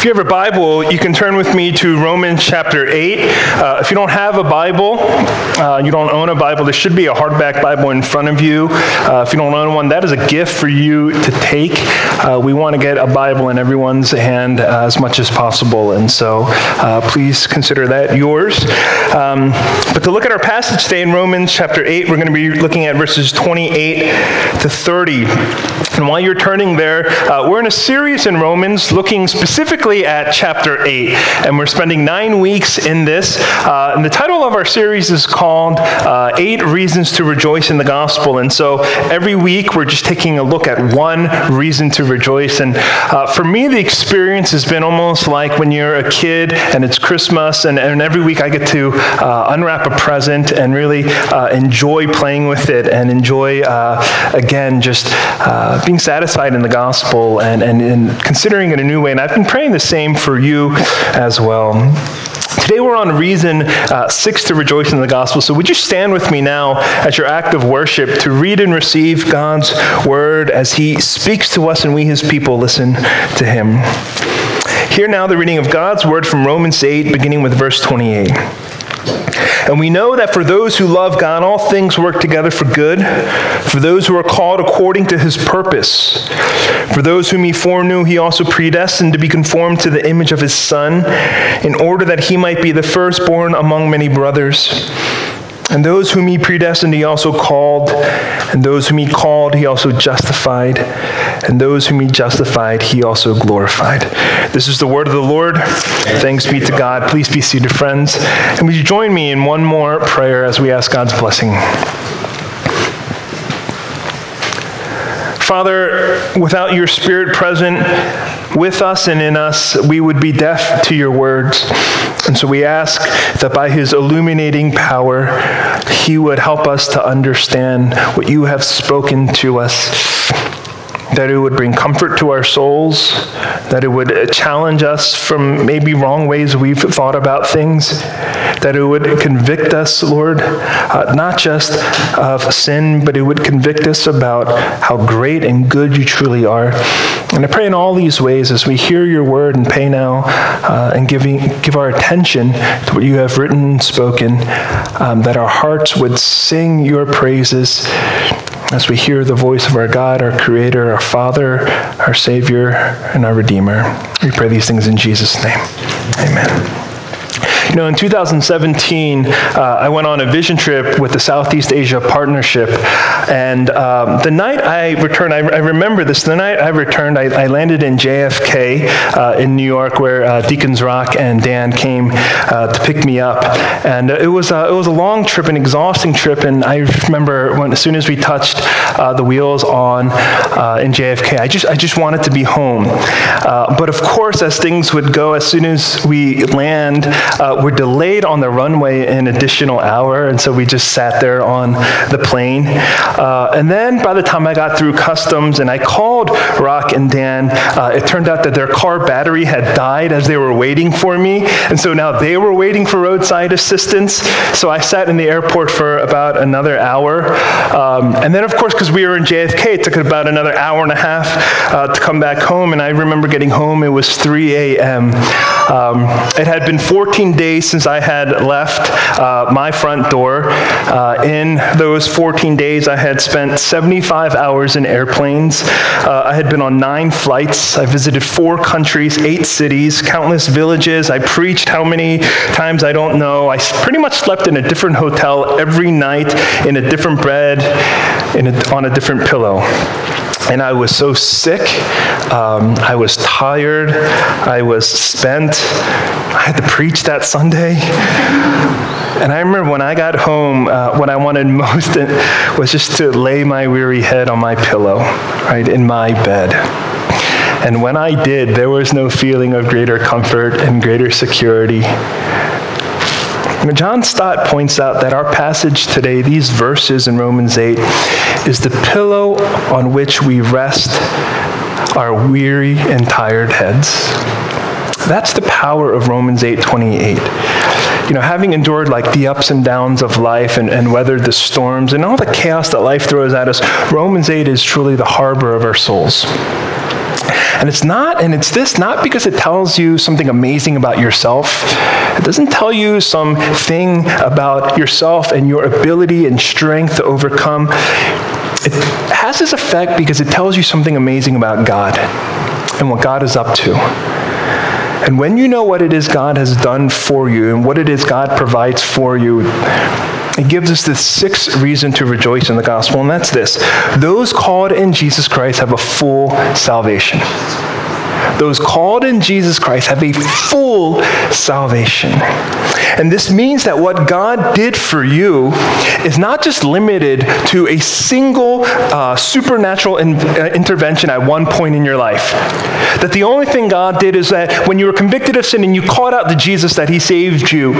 If you have a Bible, you can turn with me to Romans chapter 8. Uh, if you don't have a Bible, uh, you don't own a Bible, there should be a hardback Bible in front of you. Uh, if you don't own one, that is a gift for you to take. Uh, we want to get a Bible in everyone's hand uh, as much as possible, and so uh, please consider that yours. Um, but to look at our passage today in Romans chapter 8, we're going to be looking at verses 28 to 30. And while you're turning there, we're in a series in Romans looking specifically at chapter 8. And we're spending nine weeks in this. Uh, and the title of our series is called uh, Eight Reasons to Rejoice in the Gospel. And so every week we're just taking a look at one reason to rejoice. And uh, for me, the experience has been almost like when you're a kid and it's Christmas, and, and every week I get to uh, unwrap a present and really uh, enjoy playing with it and enjoy, uh, again, just being satisfied in the gospel and, and, and considering it a new way. And I've been praying the same for you as well. Today we're on reason uh, six to rejoice in the gospel. So would you stand with me now as your act of worship to read and receive God's word as he speaks to us and we, his people, listen to him. Hear now the reading of God's word from Romans 8, beginning with verse 28. And we know that for those who love God, all things work together for good, for those who are called according to his purpose. For those whom he foreknew, he also predestined to be conformed to the image of his Son, in order that he might be the firstborn among many brothers. And those whom he predestined, he also called. And those whom he called, he also justified. And those whom he justified, he also glorified. This is the word of the Lord. Thanks be to God. Please be seated, friends. And would you join me in one more prayer as we ask God's blessing? Father, without your Spirit present with us and in us, we would be deaf to your words. And so we ask that by his illuminating power, he would help us to understand what you have spoken to us that it would bring comfort to our souls, that it would challenge us from maybe wrong ways we've thought about things, that it would convict us, Lord, uh, not just of sin, but it would convict us about how great and good you truly are. And I pray in all these ways as we hear your word and pay now uh, and giving, give our attention to what you have written and spoken, um, that our hearts would sing your praises as we hear the voice of our God, our Creator, our Father, our Savior, and our Redeemer. We pray these things in Jesus' name. Amen. You know, in 2017, uh, I went on a vision trip with the Southeast Asia Partnership. And um, the night I returned, I, I, remember this, the night I returned, I, I landed in JFK uh, in New York where uh, Deacons Rock and Dan came uh, to pick me up. And it was, a, it was a long trip, an exhausting trip. And I remember when, as soon as we touched uh, the wheels on uh, in JFK, I just, I just wanted to be home. but of course, as things would go, as soon as we land, were delayed on the runway an additional hour, and so we just sat there on the plane. Uh, and then by the time I got through customs and I called Rock and Dan, uh, it turned out that their car battery had died as they were waiting for me, and so now they were waiting for roadside assistance. So I sat in the airport for about another hour. Um, and then, of course, because we were in JFK, it took about another hour and a half uh, to come back home. And I remember getting home, it was 3 a.m. Um, it had been 14 days since I had left uh, my front door. Uh, in those 14 days, I had spent 75 hours in airplanes. Uh, I had been on nine flights. I visited four countries, eight cities, countless villages. I preached how many times I don't know. I pretty much slept in a different hotel every night, in a different bed, in a, on a different pillow and I was so sick. Um, I was tired. I was spent. I had to preach that Sunday. And I remember when I got home, uh, what I wanted most was just to lay my weary head on my pillow, right, in my bed. And when I did, there was no feeling of greater comfort and greater security John Stott points out that our passage today, these verses in Romans 8, is the pillow on which we rest our weary and tired heads. That's the power of Romans 8 28. You know, having endured like the ups and downs of life and, and weathered the storms and all the chaos that life throws at us, Romans 8 is truly the harbor of our souls. And it's not, and it's this not because it tells you something amazing about yourself. It doesn't tell you something about yourself and your ability and strength to overcome. It has this effect because it tells you something amazing about God and what God is up to. And when you know what it is God has done for you and what it is God provides for you, it gives us this sixth reason to rejoice in the gospel, and that's this those called in Jesus Christ have a full salvation. Those called in Jesus Christ have a full salvation. And this means that what God did for you is not just limited to a single uh, supernatural in, uh, intervention at one point in your life. That the only thing God did is that when you were convicted of sin and you called out to Jesus, that He saved you.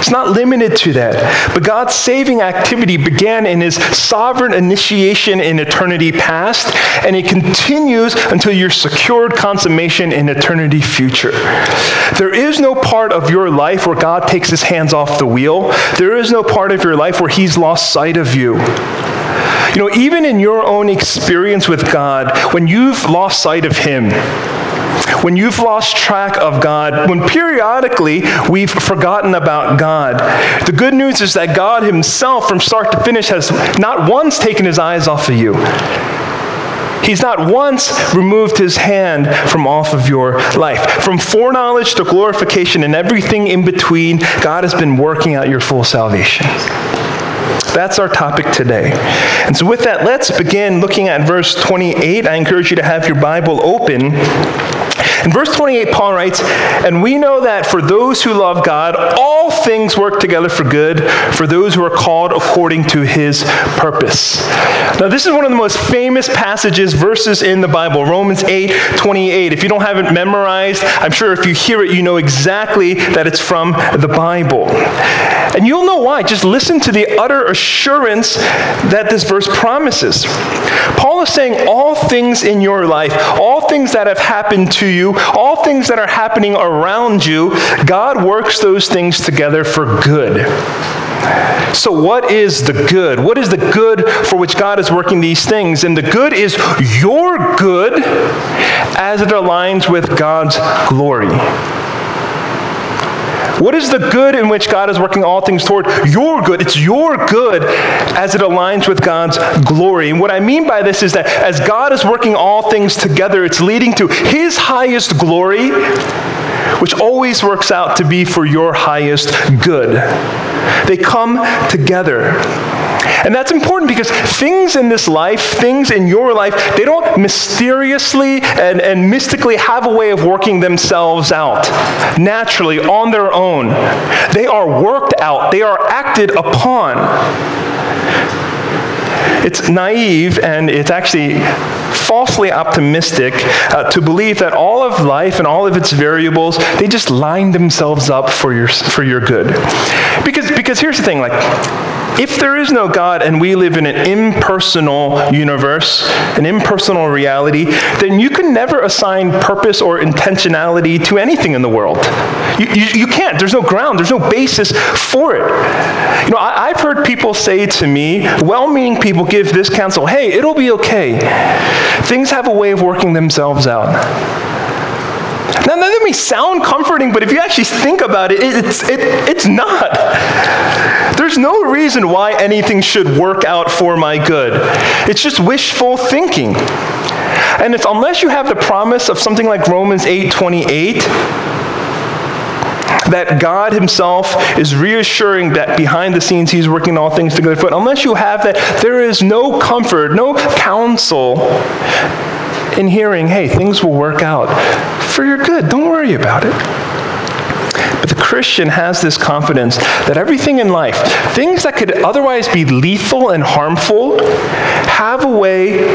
It's not limited to that. But God's saving activity began in His sovereign initiation in eternity past, and it continues until you're secured consummation in eternity future. There is no part of your life where God takes his hands off the wheel. There is no part of your life where he's lost sight of you. You know, even in your own experience with God, when you've lost sight of him, when you've lost track of God, when periodically we've forgotten about God, the good news is that God Himself, from start to finish, has not once taken His eyes off of you. He's not once removed his hand from off of your life. From foreknowledge to glorification and everything in between, God has been working out your full salvation. That's our topic today. And so, with that, let's begin looking at verse 28. I encourage you to have your Bible open. In verse 28, Paul writes, And we know that for those who love God, all things work together for good, for those who are called according to his purpose. Now, this is one of the most famous passages, verses in the Bible, Romans 8 28. If you don't have it memorized, I'm sure if you hear it, you know exactly that it's from the Bible. And you'll know why. Just listen to the utter assurance that this verse promises. Paul is saying all things in your life, all things that have happened to you, all things that are happening around you, God works those things together for good. So, what is the good? What is the good for which God is working these things? And the good is your good as it aligns with God's glory. What is the good in which God is working all things toward? Your good. It's your good as it aligns with God's glory. And what I mean by this is that as God is working all things together, it's leading to His highest glory, which always works out to be for your highest good. They come together. And that's important because things in this life, things in your life, they don't mysteriously and, and mystically have a way of working themselves out naturally on their own. They are worked out, they are acted upon. It's naive and it's actually falsely optimistic uh, to believe that all of life and all of its variables they just line themselves up for your for your good because because here's the thing like if there is no God and we live in an impersonal universe, an impersonal reality, then you can never assign purpose or intentionality to anything in the world. You, you, you can't. There's no ground, there's no basis for it. You know, I, I've heard people say to me, well meaning people give this counsel hey, it'll be okay. Things have a way of working themselves out. Now, that may sound comforting, but if you actually think about it, it's, it, it's not. There's no reason why anything should work out for my good. It's just wishful thinking. And it's unless you have the promise of something like Romans 8:28, that God Himself is reassuring that behind the scenes He's working all things together for. Unless you have that, there is no comfort, no counsel in hearing, hey, things will work out for your good. Don't worry about it. But the Christian has this confidence that everything in life, things that could otherwise be lethal and harmful, have a way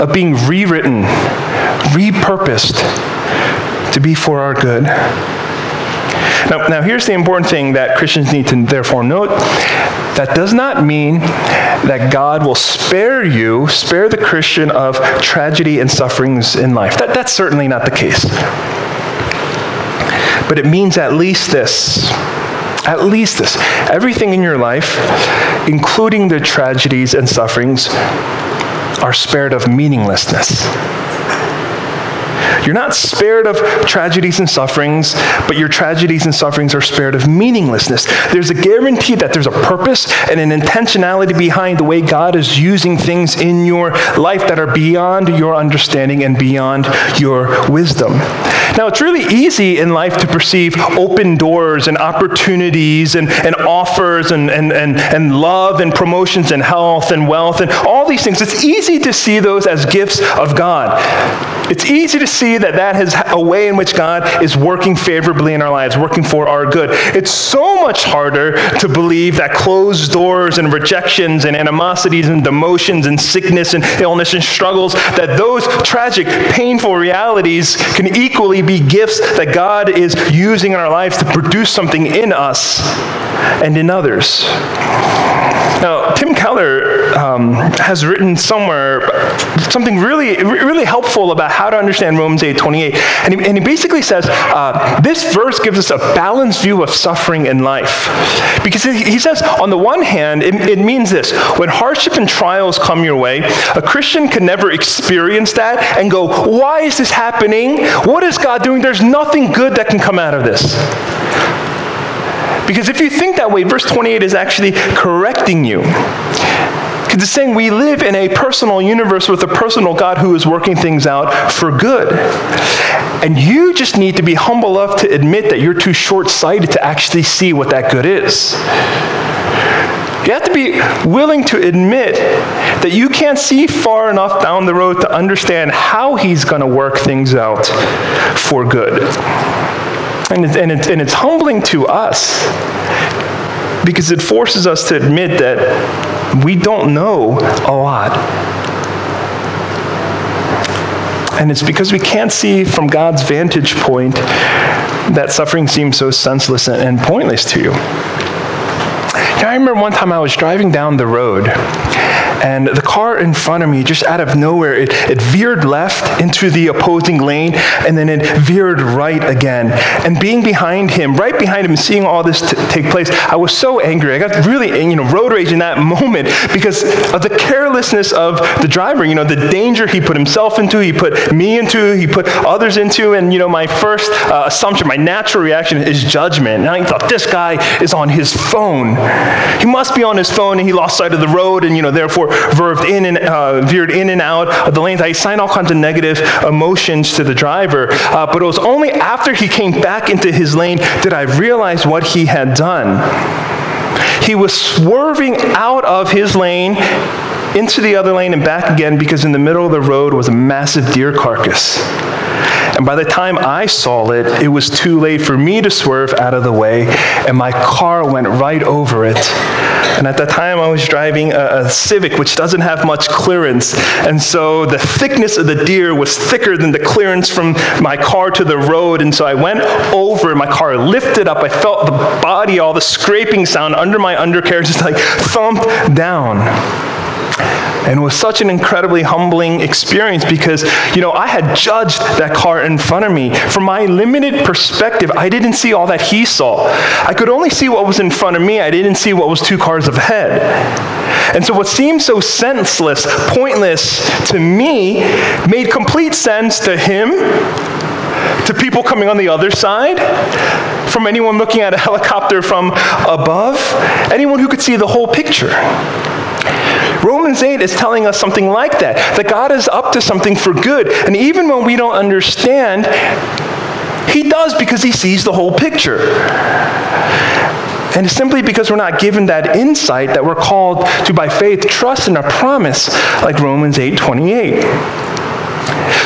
of being rewritten, repurposed to be for our good. Now, now, here's the important thing that Christians need to therefore note. That does not mean that God will spare you, spare the Christian of tragedy and sufferings in life. That, that's certainly not the case. But it means at least this. At least this. Everything in your life, including the tragedies and sufferings, are spared of meaninglessness. You're not spared of tragedies and sufferings, but your tragedies and sufferings are spared of meaninglessness. There's a guarantee that there's a purpose and an intentionality behind the way God is using things in your life that are beyond your understanding and beyond your wisdom. Now, it's really easy in life to perceive open doors and opportunities and, and offers and, and, and, and love and promotions and health and wealth and all these things. It's easy to see those as gifts of God. It's easy to see that that is a way in which God is working favorably in our lives, working for our good. It's so much harder to believe that closed doors and rejections and animosities and demotions and sickness and illness and struggles, that those tragic, painful realities can equally be gifts that God is using in our lives to produce something in us and in others. Now, Tim Keller um, has written somewhere something really, really helpful about how to understand Romans 8 28. And he, and he basically says uh, this verse gives us a balanced view of suffering in life. Because he says, on the one hand, it, it means this when hardship and trials come your way, a Christian can never experience that and go, Why is this happening? What is God doing? There's nothing good that can come out of this. Because if you think that way, verse 28 is actually correcting you. Because it's saying we live in a personal universe with a personal God who is working things out for good. And you just need to be humble enough to admit that you're too short sighted to actually see what that good is. You have to be willing to admit that you can't see far enough down the road to understand how He's going to work things out for good. And, it, and, and it's humbling to us because it forces us to admit that we don't know a lot. And it's because we can't see from God's vantage point that suffering seems so senseless and pointless to you. I remember one time I was driving down the road and the car in front of me, just out of nowhere, it, it veered left into the opposing lane, and then it veered right again. And being behind him, right behind him, seeing all this t- take place, I was so angry. I got really, you know, road rage in that moment because of the carelessness of the driver. You know, the danger he put himself into, he put me into, he put others into, and you know, my first uh, assumption, my natural reaction is judgment. And I thought this guy is on his phone. He must be on his phone, and he lost sight of the road, and you know, therefore veered in and uh, veered in and out of the lanes. I assigned all kinds of negative emotions to the driver, uh, but it was only after he came back into his lane did I realize what he had done. He was swerving out of his lane into the other lane and back again because in the middle of the road was a massive deer carcass. And by the time I saw it, it was too late for me to swerve out of the way, and my car went right over it. And at the time, I was driving a, a, Civic, which doesn't have much clearance. And so the thickness of the deer was thicker than the clearance from my car to the road. And so I went over, my car lifted up. I felt the body, all the scraping sound under my undercarriage, just like thumped down. And it was such an incredibly humbling experience because, you know, I had judged that car in front of me. From my limited perspective, I didn't see all that he saw. I could only see what was in front of me, I didn't see what was two cars ahead. And so what seemed so senseless, pointless to me, made complete sense to him to people coming on the other side, from anyone looking at a helicopter from above, anyone who could see the whole picture. Romans 8 is telling us something like that that God is up to something for good. And even when we don't understand, He does because He sees the whole picture. And simply because we're not given that insight that we're called to, by faith, trust in a promise like Romans 8 28.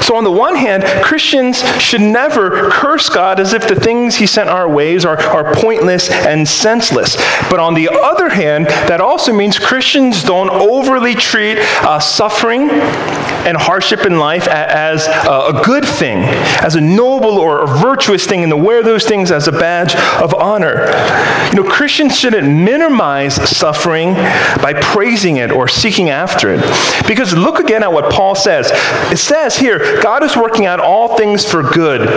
So, on the one hand, Christians should never curse God as if the things He sent our ways are, are pointless and senseless. But on the other hand, that also means Christians don't overly treat uh, suffering and hardship in life as a good thing, as a noble or a virtuous thing, and to wear those things as a badge of honor. You know, Christians shouldn't minimize suffering by praising it or seeking after it. Because look again at what Paul says. It says here, God is working out all things for good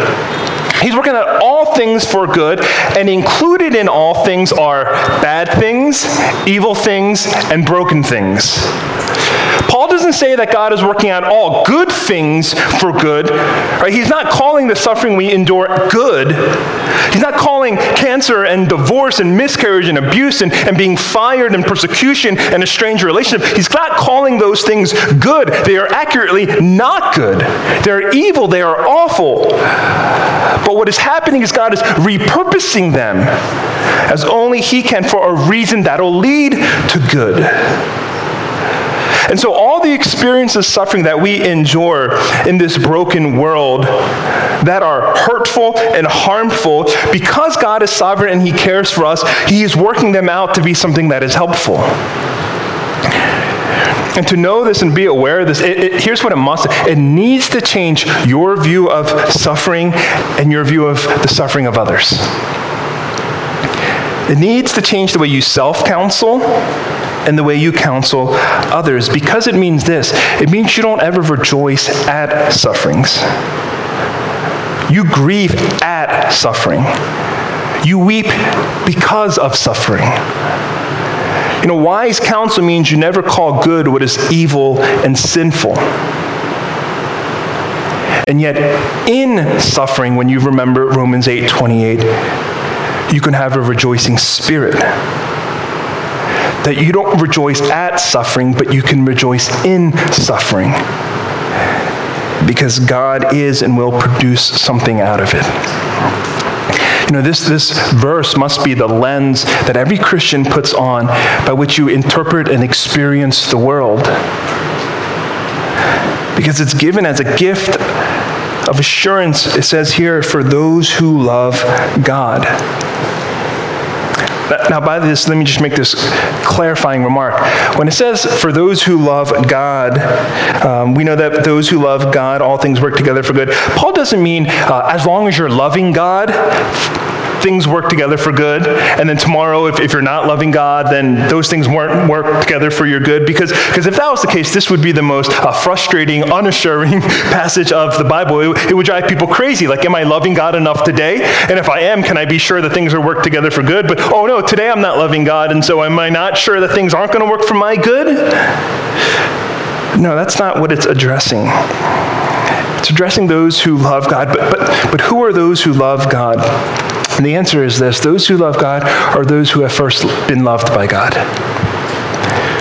He's working out all things for good, and included in all things are bad things, evil things, and broken things. Paul doesn't say that God is working out all good things for good. Right? He's not calling the suffering we endure good. He's not calling cancer and divorce and miscarriage and abuse and, and being fired and persecution and a strange relationship. He's not calling those things good. They are accurately not good. They're evil. They are awful. But what is happening is God is repurposing them as only He can for a reason that'll lead to good. And so, all the experiences suffering that we endure in this broken world that are hurtful and harmful, because God is sovereign and He cares for us, He is working them out to be something that is helpful. And to know this and be aware of this, it, it, here's what it must it needs to change your view of suffering and your view of the suffering of others. It needs to change the way you self counsel and the way you counsel others because it means this it means you don't ever rejoice at sufferings. You grieve at suffering. You weep because of suffering. You know, wise counsel means you never call good what is evil and sinful. And yet, in suffering, when you remember Romans 8 28, you can have a rejoicing spirit that you don't rejoice at suffering, but you can rejoice in suffering. Because God is and will produce something out of it. You know, this, this verse must be the lens that every Christian puts on by which you interpret and experience the world. Because it's given as a gift of assurance, it says here, for those who love God. Now, by this, let me just make this clarifying remark. When it says, for those who love God, um, we know that those who love God, all things work together for good. Paul doesn't mean uh, as long as you're loving God, things work together for good. And then tomorrow, if, if you're not loving God, then those things won't work together for your good. Because because if that was the case, this would be the most uh, frustrating, unassuring passage of the Bible. It, it, would drive people crazy. Like, am I loving God enough today? And if I am, can I be sure that things are worked together for good? But oh no, today I'm not loving God, and so am I not sure that things aren't going to work for my good? No, that's not what it's addressing. It's addressing those who love God, but, but, but who are those who love God? And the answer is this those who love God are those who have first been loved by God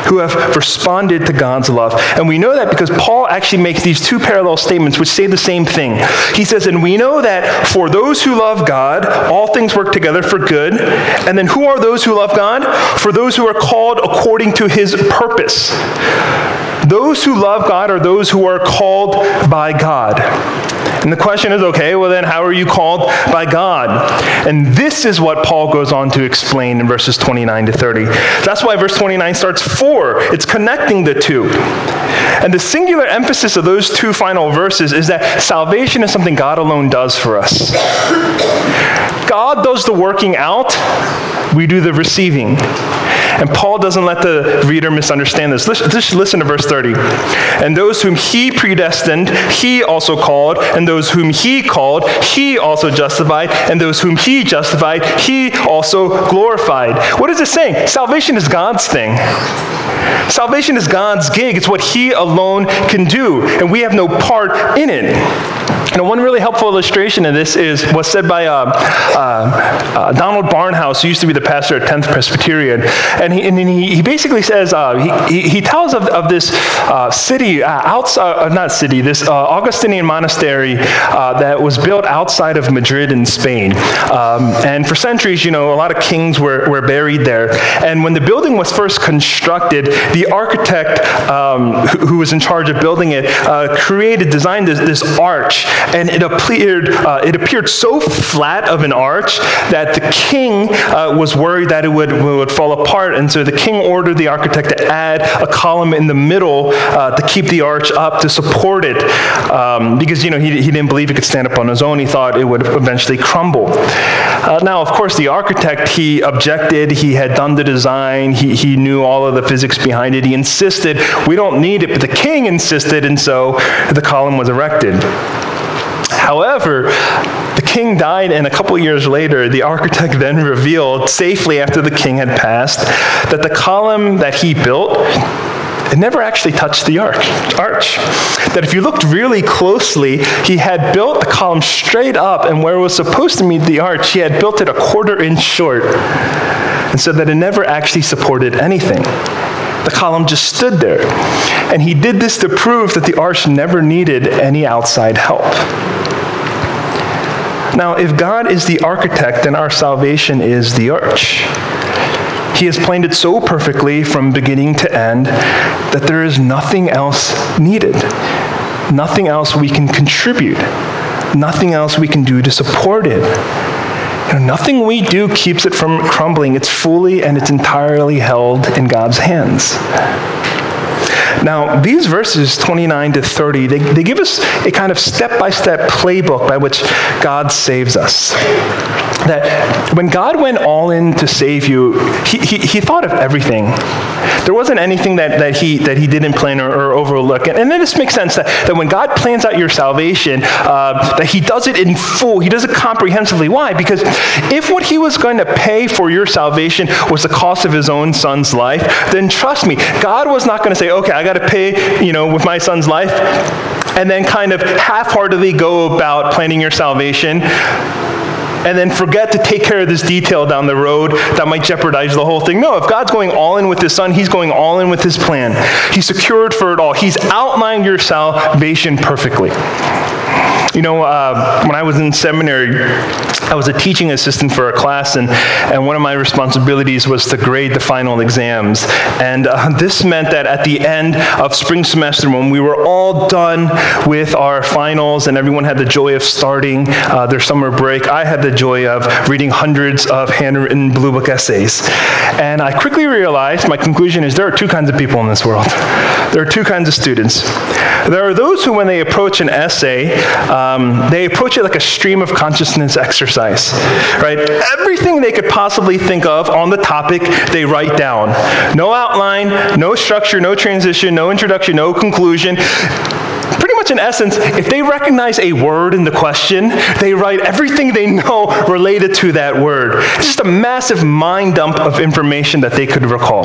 who have responded to God's love. And we know that because Paul actually makes these two parallel statements which say the same thing. He says, And we know that for those who love God, all things work together for good. And then who are those who love God? For those who are called according to his purpose. Those who love God are those who are called by God. And the question is okay, well, then how are you called by God? And this is what Paul goes on to explain in verses 29 to 30. That's why verse 29 starts for. It's connecting the two. And the singular emphasis of those two final verses is that salvation is something God alone does for us. God does the working out, we do the receiving. And Paul doesn't let the reader misunderstand this. Listen, just listen to verse 30. And those whom he predestined, he also called. And those whom he called, he also justified. And those whom he justified, he also glorified. What is it saying? Salvation is God's thing. Salvation is God's gig. It's what he alone can do. And we have no part in it. And one really helpful illustration of this is what's said by uh, uh, uh, Donald Barnhouse, who used to be the pastor at 10th Presbyterian. And he, and he, he basically says, uh, he, he tells of, of this uh, city, uh, outside, not city, this Augustinian monastery that was built outside of Madrid in Spain. Um, and for centuries, you know, a lot of kings were, were buried there. And when the building was first constructed, the architect um, who, who, was in charge of building it created, designed this, this arch and it appeared, uh, it appeared so flat of an arch that the king uh, was worried that it would, would fall apart. And so the king ordered the architect to add a column in the middle uh, to keep the arch up to support it. Um, because, you know, he, he didn't believe it could stand up on his own. He thought it would eventually crumble. Uh, now, of course, the architect, he objected. He had done the design. He, he knew all of the physics behind it. He insisted, we don't need it. But the king insisted, and so the column was erected. However, king died, and a couple years later, the architect then revealed, safely after the king had passed, that the column that he built it never actually touched the arch. arch. That if you looked really closely, he had built the column straight up, and where it was supposed to meet the arch, he had built it a quarter inch short. And so that it never actually supported anything. The column just stood there. And he did this to prove that the arch never needed any outside help. Now, if God is the architect, then our salvation is the arch. He has planned it so perfectly from beginning to end that there is nothing else needed, nothing else we can contribute, nothing else we can do to support it. You know, nothing we do keeps it from crumbling. It's fully and it's entirely held in God's hands. Now, these verses 29 to 30, they, they give us a kind of step by step playbook by which God saves us. That when God went all in to save you, he, he, he thought of everything. There wasn't anything that, that, he, that he didn't plan or, or overlook. And, and then this makes sense that, that when God plans out your salvation, uh, that he does it in full, he does it comprehensively. Why? Because if what he was going to pay for your salvation was the cost of his own son's life, then trust me, God was not going to say, okay, I got to pay, you know, with my son's life, and then kind of half-heartedly go about planning your salvation and then forget to take care of this detail down the road that might jeopardize the whole thing. No, if God's going all in with his son, he's going all in with his plan. He's secured for it all. He's outlined your salvation perfectly. You know, uh, when I was in seminary, I was a teaching assistant for a class, and, and one of my responsibilities was to grade the final exams. And uh, this meant that at the end of spring semester, when we were all done with our finals and everyone had the joy of starting uh, their summer break, I had the joy of reading hundreds of handwritten blue book essays. And I quickly realized my conclusion is there are two kinds of people in this world. There are two kinds of students. There are those who, when they approach an essay, um, they approach it like a stream of consciousness exercise, right? Everything they could possibly think of on the topic, they write down. No outline, no structure, no transition, no introduction, no conclusion pretty much in essence, if they recognize a word in the question, they write everything they know related to that word. It's just a massive mind dump of information that they could recall.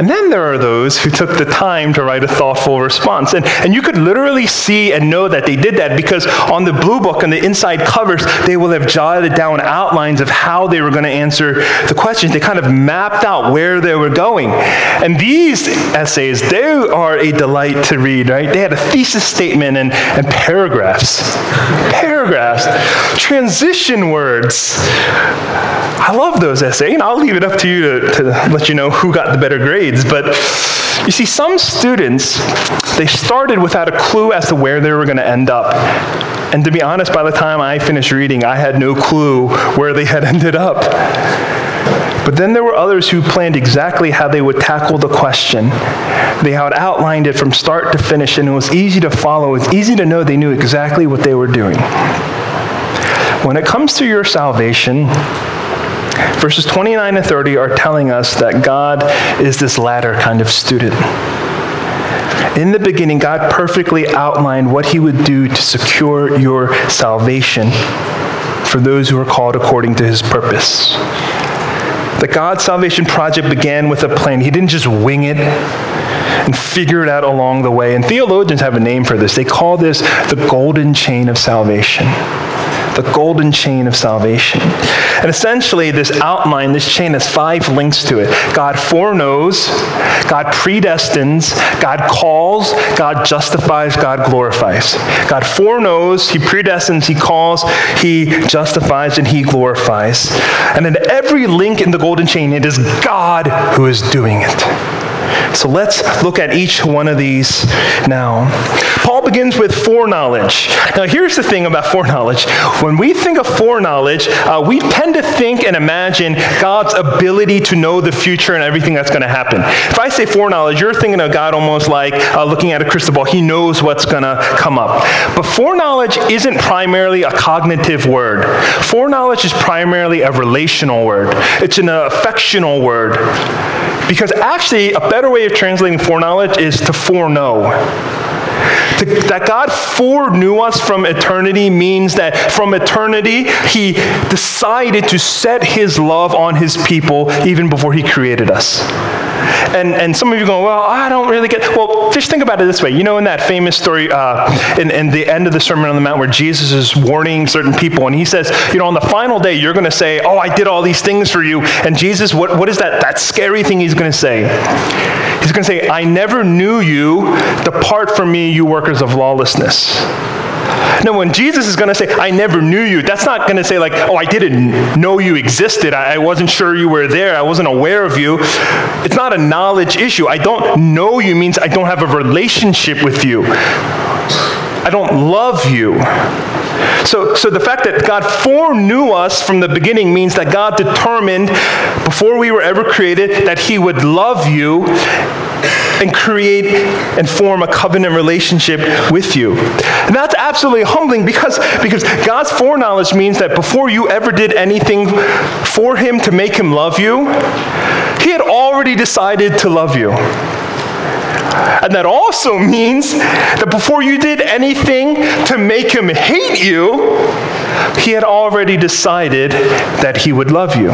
And then there are those who took the time to write a thoughtful response. And, and you could literally see and know that they did that because on the blue book, on the inside covers, they will have jotted down outlines of how they were going to answer the questions. They kind of mapped out where they were going. And these essays, they are a delight to read, right? They had a thesis statement and, and paragraphs. Paragraphs. Transition words. I love those essays. And I'll leave it up to you to, to let you know who got the better grade grades. But you see, some students, they started without a clue as to where they were going to end up. And to be honest, by the time I finished reading, I had no clue where they had ended up. But then there were others who planned exactly how they would tackle the question. They had outlined it from start to finish, and it was easy to follow. It was easy to know they knew exactly what they were doing. When it comes to your salvation, Verses 29 and 30 are telling us that God is this latter kind of student. In the beginning, God perfectly outlined what he would do to secure your salvation for those who are called according to his purpose. The God salvation project began with a plan. He didn't just wing it and figure it out along the way. And theologians have a name for this. They call this the golden chain of salvation the golden chain of salvation. And essentially, this outline, this chain has five links to it God foreknows, God predestines, God calls, God justifies, God glorifies. God foreknows, He predestines, He calls, He justifies, and He glorifies. And in every link in the golden chain, it is God who is doing it. So let's look at each one of these now. Begins with foreknowledge. Now, here's the thing about foreknowledge. When we think of foreknowledge, uh, we tend to think and imagine God's ability to know the future and everything that's going to happen. If I say foreknowledge, you're thinking of God almost like uh, looking at a crystal ball. He knows what's going to come up. But foreknowledge isn't primarily a cognitive word. Foreknowledge is primarily a relational word. It's an affectional word. Because actually, a better way of translating foreknowledge is to foreknow. To, that God foreknew us from eternity means that from eternity, He decided to set His love on His people even before He created us. And, and some of you go, well, I don't really get. Well, just think about it this way. You know, in that famous story, uh, in, in the end of the Sermon on the Mount, where Jesus is warning certain people, and he says, you know, on the final day, you're going to say, oh, I did all these things for you. And Jesus, what, what is that, that scary thing he's going to say? He's going to say, I never knew you. Depart from me, you workers of lawlessness. No, when Jesus is going to say, I never knew you, that's not going to say, like, oh, I didn't know you existed. I, I wasn't sure you were there. I wasn't aware of you. It's not a knowledge issue. I don't know you means I don't have a relationship with you. I don't love you. So, so the fact that God foreknew us from the beginning means that God determined before we were ever created that He would love you and create and form a covenant relationship with you. And that's absolutely humbling because, because God's foreknowledge means that before you ever did anything for Him to make Him love you, He had already decided to love you. And that also means that before you did anything to make him hate you, he had already decided that he would love you.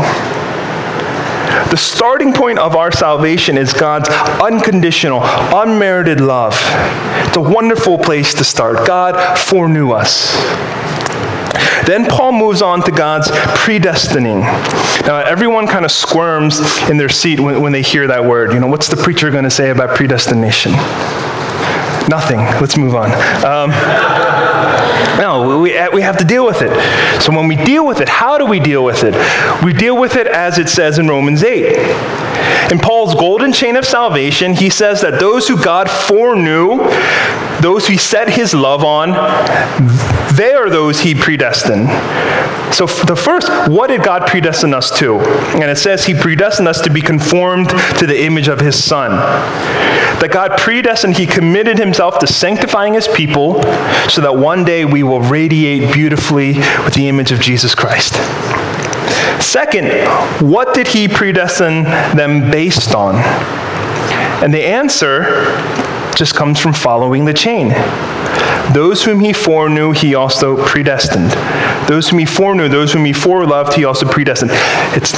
The starting point of our salvation is God's unconditional, unmerited love. It's a wonderful place to start. God foreknew us. Then Paul moves on to God's predestining. Now, everyone kind of squirms in their seat when, when they hear that word. You know, what's the preacher going to say about predestination? Nothing. Let's move on. Um, no, we, we have to deal with it. So when we deal with it, how do we deal with it? We deal with it as it says in Romans 8. In Paul's golden chain of salvation, he says that those who God foreknew, those he set his love on, they are those he predestined. So, the first, what did God predestine us to? And it says he predestined us to be conformed to the image of his Son. That God predestined, he committed himself to sanctifying his people so that one day we will radiate beautifully with the image of Jesus Christ. Second, what did he predestine them based on? And the answer just comes from following the chain. Those whom he foreknew, he also predestined. Those whom he foreknew, those whom he foreloved, he also predestined. It's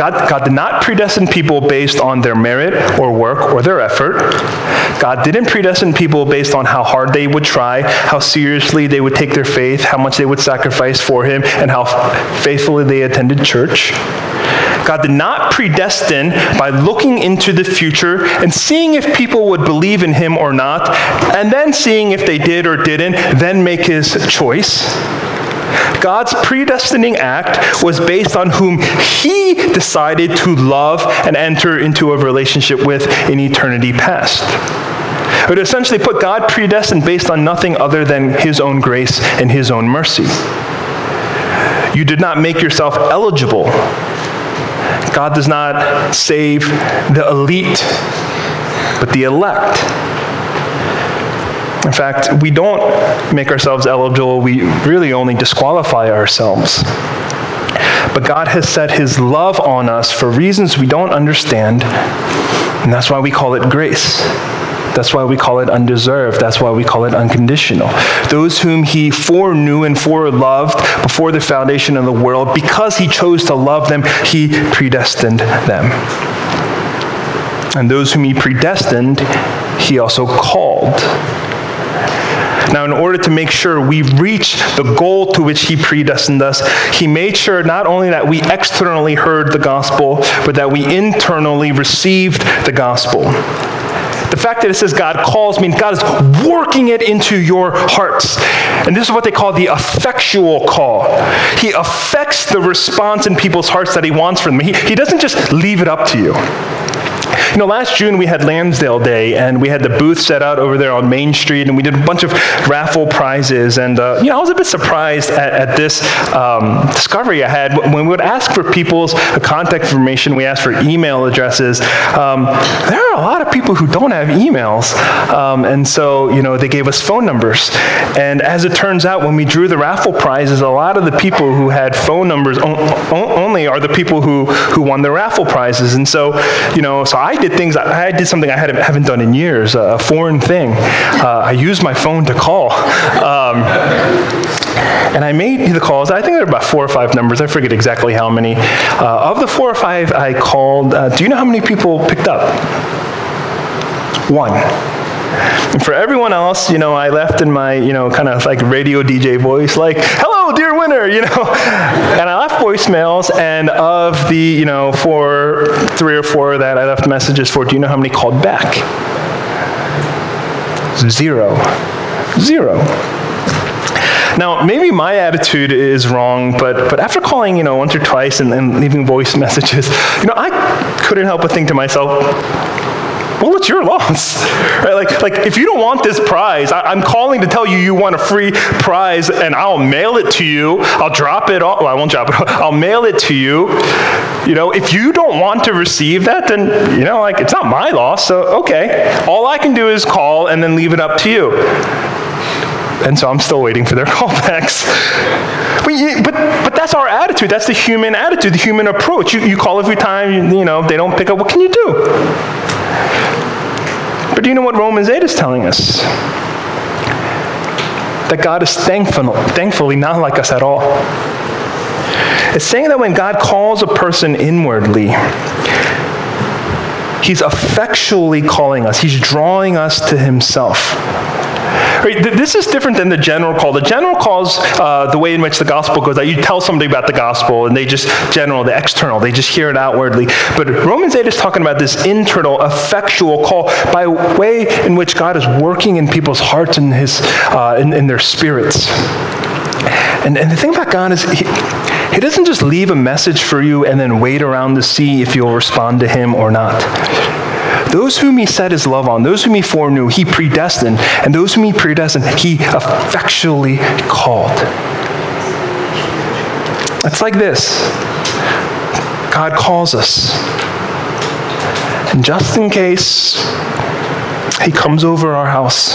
God, God did not predestine people based on their merit or work or their effort. God didn't predestine people based on how hard they would try, how seriously they would take their faith, how much they would sacrifice for him, and how faithfully they attended church. God did not predestine by looking into the future and seeing if people would believe in him or not, and then seeing if they did or didn't, then make his choice. God's predestining act was based on whom he decided to love and enter into a relationship with in eternity past. It essentially put God predestined based on nothing other than his own grace and his own mercy. You did not make yourself eligible God does not save the elite, but the elect. In fact, we don't make ourselves eligible, we really only disqualify ourselves. But God has set his love on us for reasons we don't understand, and that's why we call it grace. That's why we call it undeserved. That's why we call it unconditional. Those whom he foreknew and foreloved before the foundation of the world, because he chose to love them, he predestined them. And those whom he predestined, he also called. Now, in order to make sure we reach the goal to which He predestined us, He made sure not only that we externally heard the gospel, but that we internally received the gospel. The fact that it says God calls means God is working it into your hearts. And this is what they call the effectual call. He affects the response in people's hearts that He wants from them. He, he doesn't just leave it up to you. You know, last June we had Lansdale Day, and we had the booth set out over there on Main Street, and we did a bunch of raffle prizes. And, uh, you know, I was a bit surprised at, at this um, discovery I had. When we would ask for people's contact information, we asked for email addresses. Um, there are a lot of people who don't have emails. Um, and so, you know, they gave us phone numbers. And as it turns out, when we drew the raffle prizes, a lot of the people who had phone numbers only are the people who, who won the raffle prizes. And so, you know, so I did things, I did something I haven't done in years, a foreign thing. Uh, I used my phone to call. Um, and I made the calls. I think there were about four or five numbers. I forget exactly how many. Uh, of the four or five I called, uh, do you know how many people picked up? One. And for everyone else, you know, I left in my, you know, kind of like radio DJ voice, like, hello, dear winner, you know. And I left voicemails, and of the, you know, four, three or four that I left messages for, do you know how many called back? Zero. Zero. Now, maybe my attitude is wrong, but, but after calling, you know, once or twice and, and leaving voice messages, you know, I couldn't help but think to myself, well, it's your loss. Right? Like, like if you don't want this prize, I, am calling to tell you you want a free prize, and I'll mail it to you. I'll drop it off. Well, I won't drop it. I'll mail it to you. You know, if you don't want to receive that, then you know, like it's not my loss. So okay, all I can do is call and then leave it up to you. And so I'm still waiting for their callbacks. But, but, but that's our attitude. That's the human attitude, the human approach. You, you call every time, you, you know, they don't pick up. What can you do? But do you know what Romans 8 is telling us? That God is thankful, thankfully not like us at all. It's saying that when God calls a person inwardly, He's effectually calling us, He's drawing us to Himself. Right, this is different than the general call. The general calls uh, the way in which the gospel goes out. You tell somebody about the gospel, and they just general, the external, they just hear it outwardly. But Romans 8 is talking about this internal, effectual call by way in which God is working in people's hearts and his, uh, in, in their spirits. And, and the thing about God is, he, he doesn't just leave a message for you and then wait around to see if you'll respond to Him or not. Those whom he set his love on, those whom he foreknew, he predestined. And those whom he predestined, he effectually called. It's like this God calls us. And just in case he comes over our house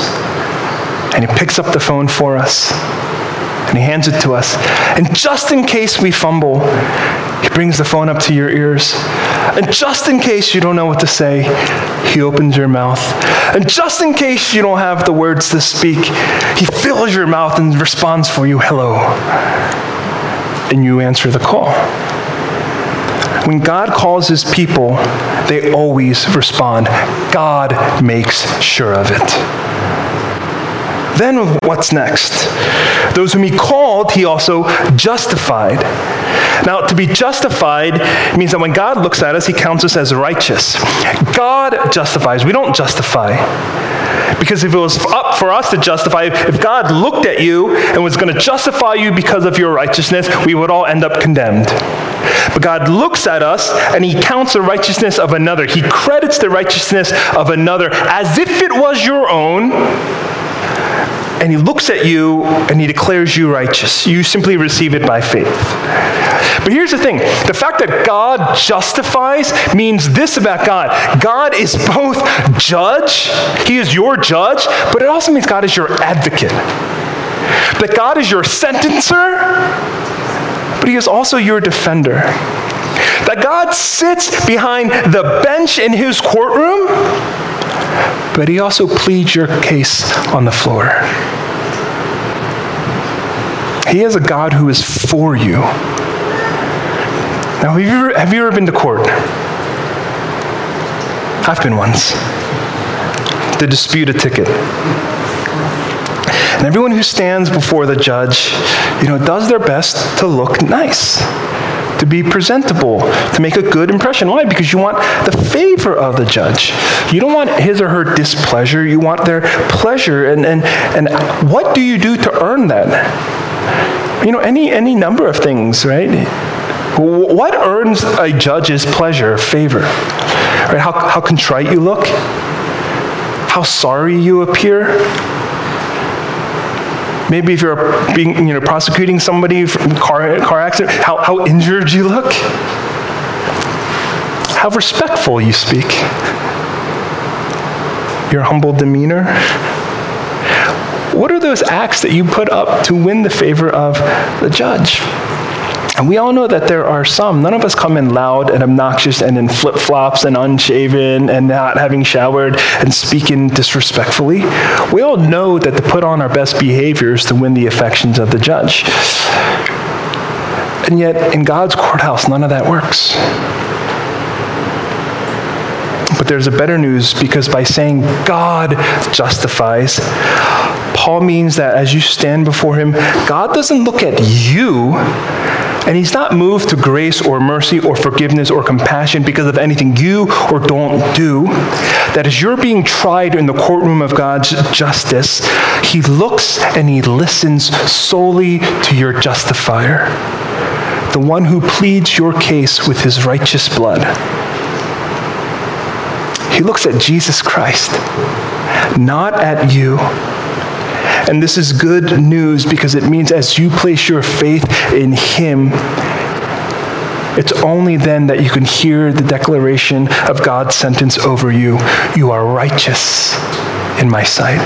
and he picks up the phone for us and he hands it to us. And just in case we fumble, he brings the phone up to your ears. And just in case you don't know what to say, he opens your mouth. And just in case you don't have the words to speak, he fills your mouth and responds for you, hello. And you answer the call. When God calls his people, they always respond. God makes sure of it. Then what's next? Those whom he called, he also justified. Now, to be justified means that when God looks at us, he counts us as righteous. God justifies. We don't justify. Because if it was up for us to justify, if God looked at you and was going to justify you because of your righteousness, we would all end up condemned. But God looks at us and he counts the righteousness of another. He credits the righteousness of another as if it was your own and he looks at you and he declares you righteous. You simply receive it by faith. But here's the thing the fact that God justifies means this about God God is both judge, He is your judge, but it also means God is your advocate. That God is your sentencer, but He is also your defender. That God sits behind the bench in His courtroom but he also pleads your case on the floor. He is a God who is for you. Now, have you ever, have you ever been to court? I've been once. To dispute a ticket. And everyone who stands before the judge, you know, does their best to look nice to be presentable, to make a good impression. Why? Because you want the favor of the judge. You don't want his or her displeasure, you want their pleasure. And, and, and what do you do to earn that? You know, any, any number of things, right? What earns a judge's pleasure, favor? Right? How, how contrite you look? How sorry you appear? Maybe if you're being, you know, prosecuting somebody from car, car accident, how, how injured you look. How respectful you speak. Your humble demeanor. What are those acts that you put up to win the favor of the judge? And we all know that there are some. None of us come in loud and obnoxious and in flip flops and unshaven and not having showered and speaking disrespectfully. We all know that to put on our best behaviors to win the affections of the judge. And yet, in God's courthouse, none of that works. But there's a better news because by saying God justifies, Paul means that as you stand before him, God doesn't look at you and he's not moved to grace or mercy or forgiveness or compassion because of anything you or don't do. That as you're being tried in the courtroom of God's justice, he looks and he listens solely to your justifier, the one who pleads your case with his righteous blood. He looks at Jesus Christ, not at you. And this is good news because it means as you place your faith in Him, it's only then that you can hear the declaration of God's sentence over you You are righteous in my sight.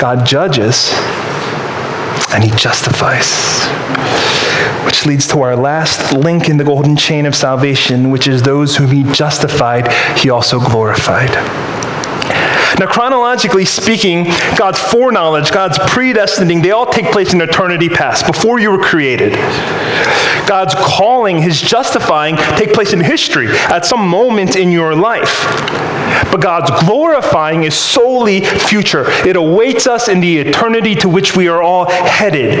God judges and He justifies. Which leads to our last link in the golden chain of salvation, which is those whom He justified, He also glorified. Now, chronologically speaking, God's foreknowledge, God's predestining, they all take place in eternity past, before you were created. God's calling, his justifying, take place in history at some moment in your life. But God's glorifying is solely future. It awaits us in the eternity to which we are all headed.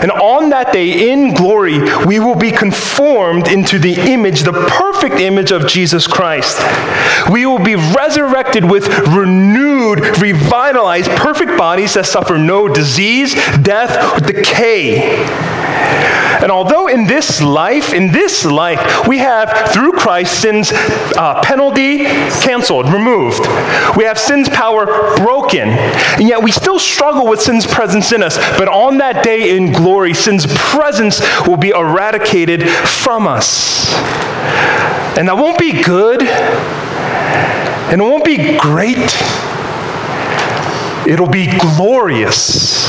And on that day, in glory, we will be conformed into the image, the perfect image of Jesus Christ. We will be resurrected with renewed, revitalized, perfect bodies that suffer no disease, death, or decay. And although in this life, in this life, we have through Christ sin's uh, penalty canceled, removed. We have sin's power broken. And yet we still struggle with sin's presence in us. But on that day in glory, sin's presence will be eradicated from us. And that won't be good. And it won't be great. It'll be glorious.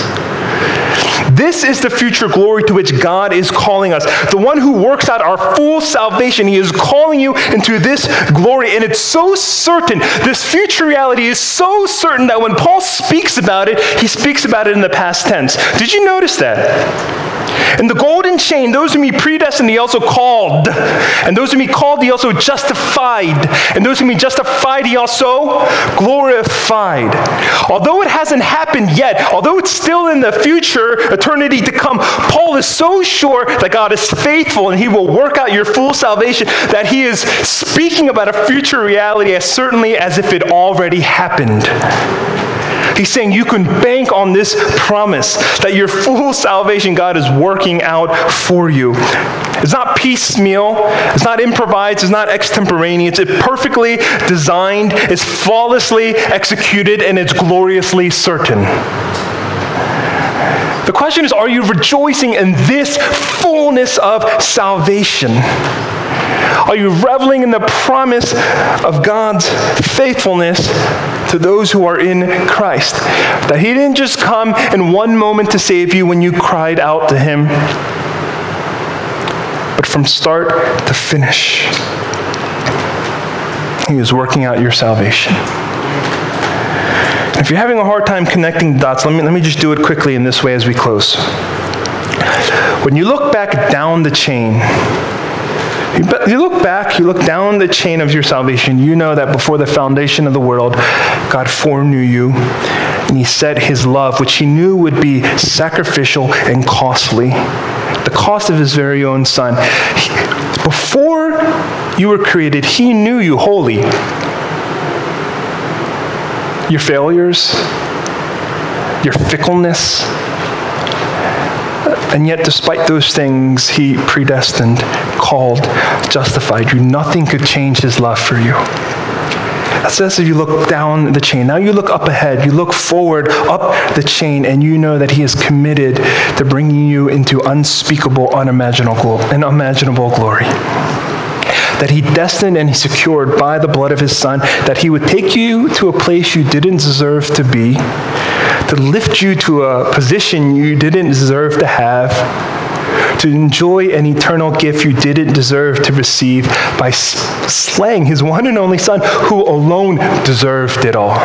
This is the future glory to which God is calling us. The one who works out our full salvation, He is calling you into this glory. And it's so certain, this future reality is so certain that when Paul speaks about it, he speaks about it in the past tense. Did you notice that? And the golden chain, those whom he predestined, he also called. And those whom he called, he also justified. And those whom he justified, he also glorified. Although it hasn't happened yet, although it's still in the future, eternity to come, Paul is so sure that God is faithful and he will work out your full salvation that he is speaking about a future reality as certainly as if it already happened. He's saying you can bank on this promise that your full salvation God is working out for you. It's not piecemeal, it's not improvised, it's not extemporaneous. It's perfectly designed, it's flawlessly executed, and it's gloriously certain. The question is are you rejoicing in this fullness of salvation? Are you reveling in the promise of God's faithfulness to those who are in Christ? That He didn't just come in one moment to save you when you cried out to Him, but from start to finish, He is working out your salvation. If you're having a hard time connecting dots, let me, let me just do it quickly in this way as we close. When you look back down the chain, you look back, you look down the chain of your salvation, you know that before the foundation of the world, God foreknew you, and He set His love, which He knew would be sacrificial and costly, the cost of His very own Son. before you were created, He knew you wholly. Your failures, your fickleness, and yet, despite those things, he predestined, called, justified you. Nothing could change his love for you. That says if you look down the chain. Now you look up ahead, you look forward up the chain, and you know that He is committed to bringing you into unspeakable, unimaginable, unimaginable glory. That He destined and He secured by the blood of His Son, that He would take you to a place you didn't deserve to be, to lift you to a position you didn't deserve to have, to enjoy an eternal gift you didn't deserve to receive by slaying his one and only Son, who alone deserved it all.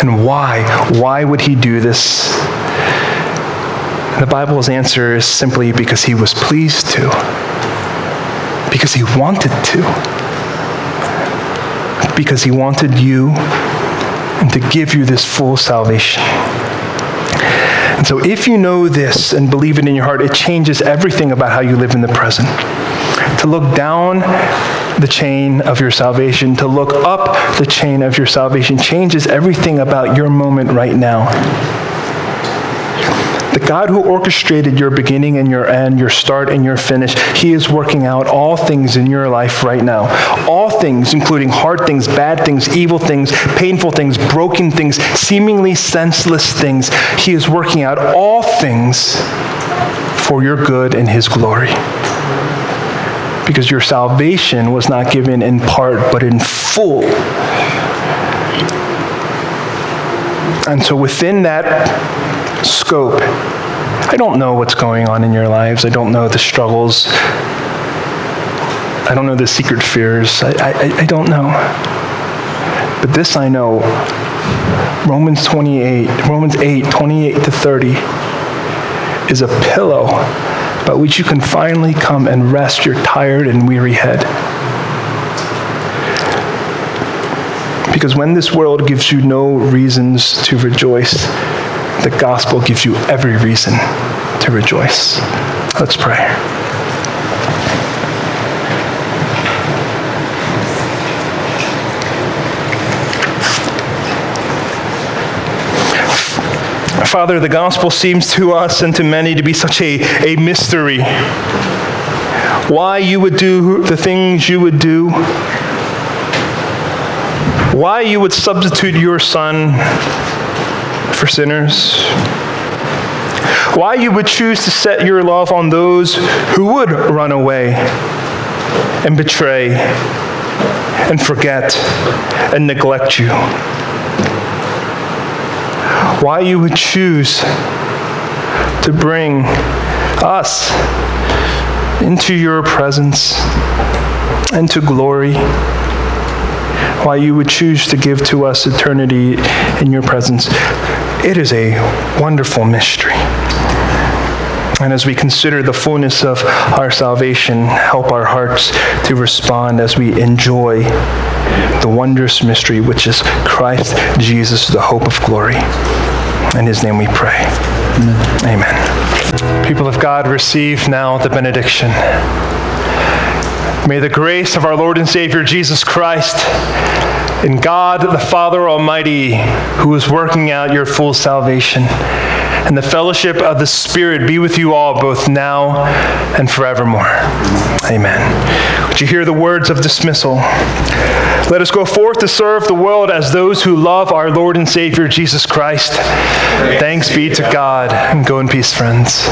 And why? Why would he do this? The Bible's answer is simply because he was pleased to, because he wanted to, because he wanted you and to give you this full salvation. And so, if you know this and believe it in your heart, it changes everything about how you live in the present. To look down the chain of your salvation, to look up the chain of your salvation, changes everything about your moment right now. God who orchestrated your beginning and your end, your start and your finish, He is working out all things in your life right now. All things, including hard things, bad things, evil things, painful things, broken things, seemingly senseless things. He is working out all things for your good and His glory. Because your salvation was not given in part, but in full. And so within that scope. I don't know what's going on in your lives. I don't know the struggles. I don't know the secret fears. I, I, I don't know. But this I know. Romans 28, Romans 8, 28 to 30 is a pillow by which you can finally come and rest your tired and weary head. Because when this world gives you no reasons to rejoice, the gospel gives you every reason to rejoice. Let's pray. Father, the gospel seems to us and to many to be such a, a mystery. Why you would do the things you would do, why you would substitute your son for sinners? Why you would choose to set your love on those who would run away and betray and forget and neglect you? Why you would choose to bring us into your presence and to glory? why you would choose to give to us eternity in your presence. It is a wonderful mystery. And as we consider the fullness of our salvation, help our hearts to respond as we enjoy the wondrous mystery, which is Christ Jesus, the hope of glory. In his name we pray. Amen. Amen. People of God, receive now the benediction. May the grace of our Lord and Savior Jesus Christ and God the Father Almighty, who is working out your full salvation, and the fellowship of the Spirit be with you all, both now and forevermore. Amen. Would you hear the words of dismissal? Let us go forth to serve the world as those who love our Lord and Savior Jesus Christ. Thanks be to God, and go in peace, friends.